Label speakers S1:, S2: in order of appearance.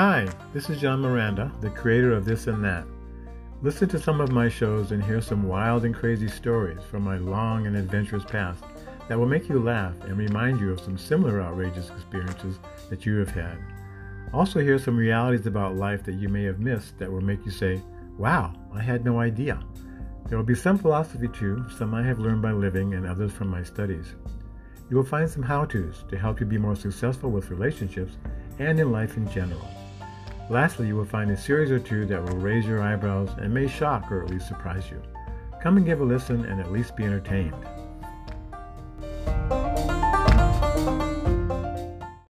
S1: Hi, this is John Miranda, the creator of This and That. Listen to some of my shows and hear some wild and crazy stories from my long and adventurous past that will make you laugh and remind you of some similar outrageous experiences that you have had. Also, hear some realities about life that you may have missed that will make you say, Wow, I had no idea. There will be some philosophy too, some I have learned by living and others from my studies. You will find some how to's to help you be more successful with relationships and in life in general. Lastly, you will find a series or two that will raise your eyebrows and may shock or at least surprise you. Come and give a listen and at least be entertained.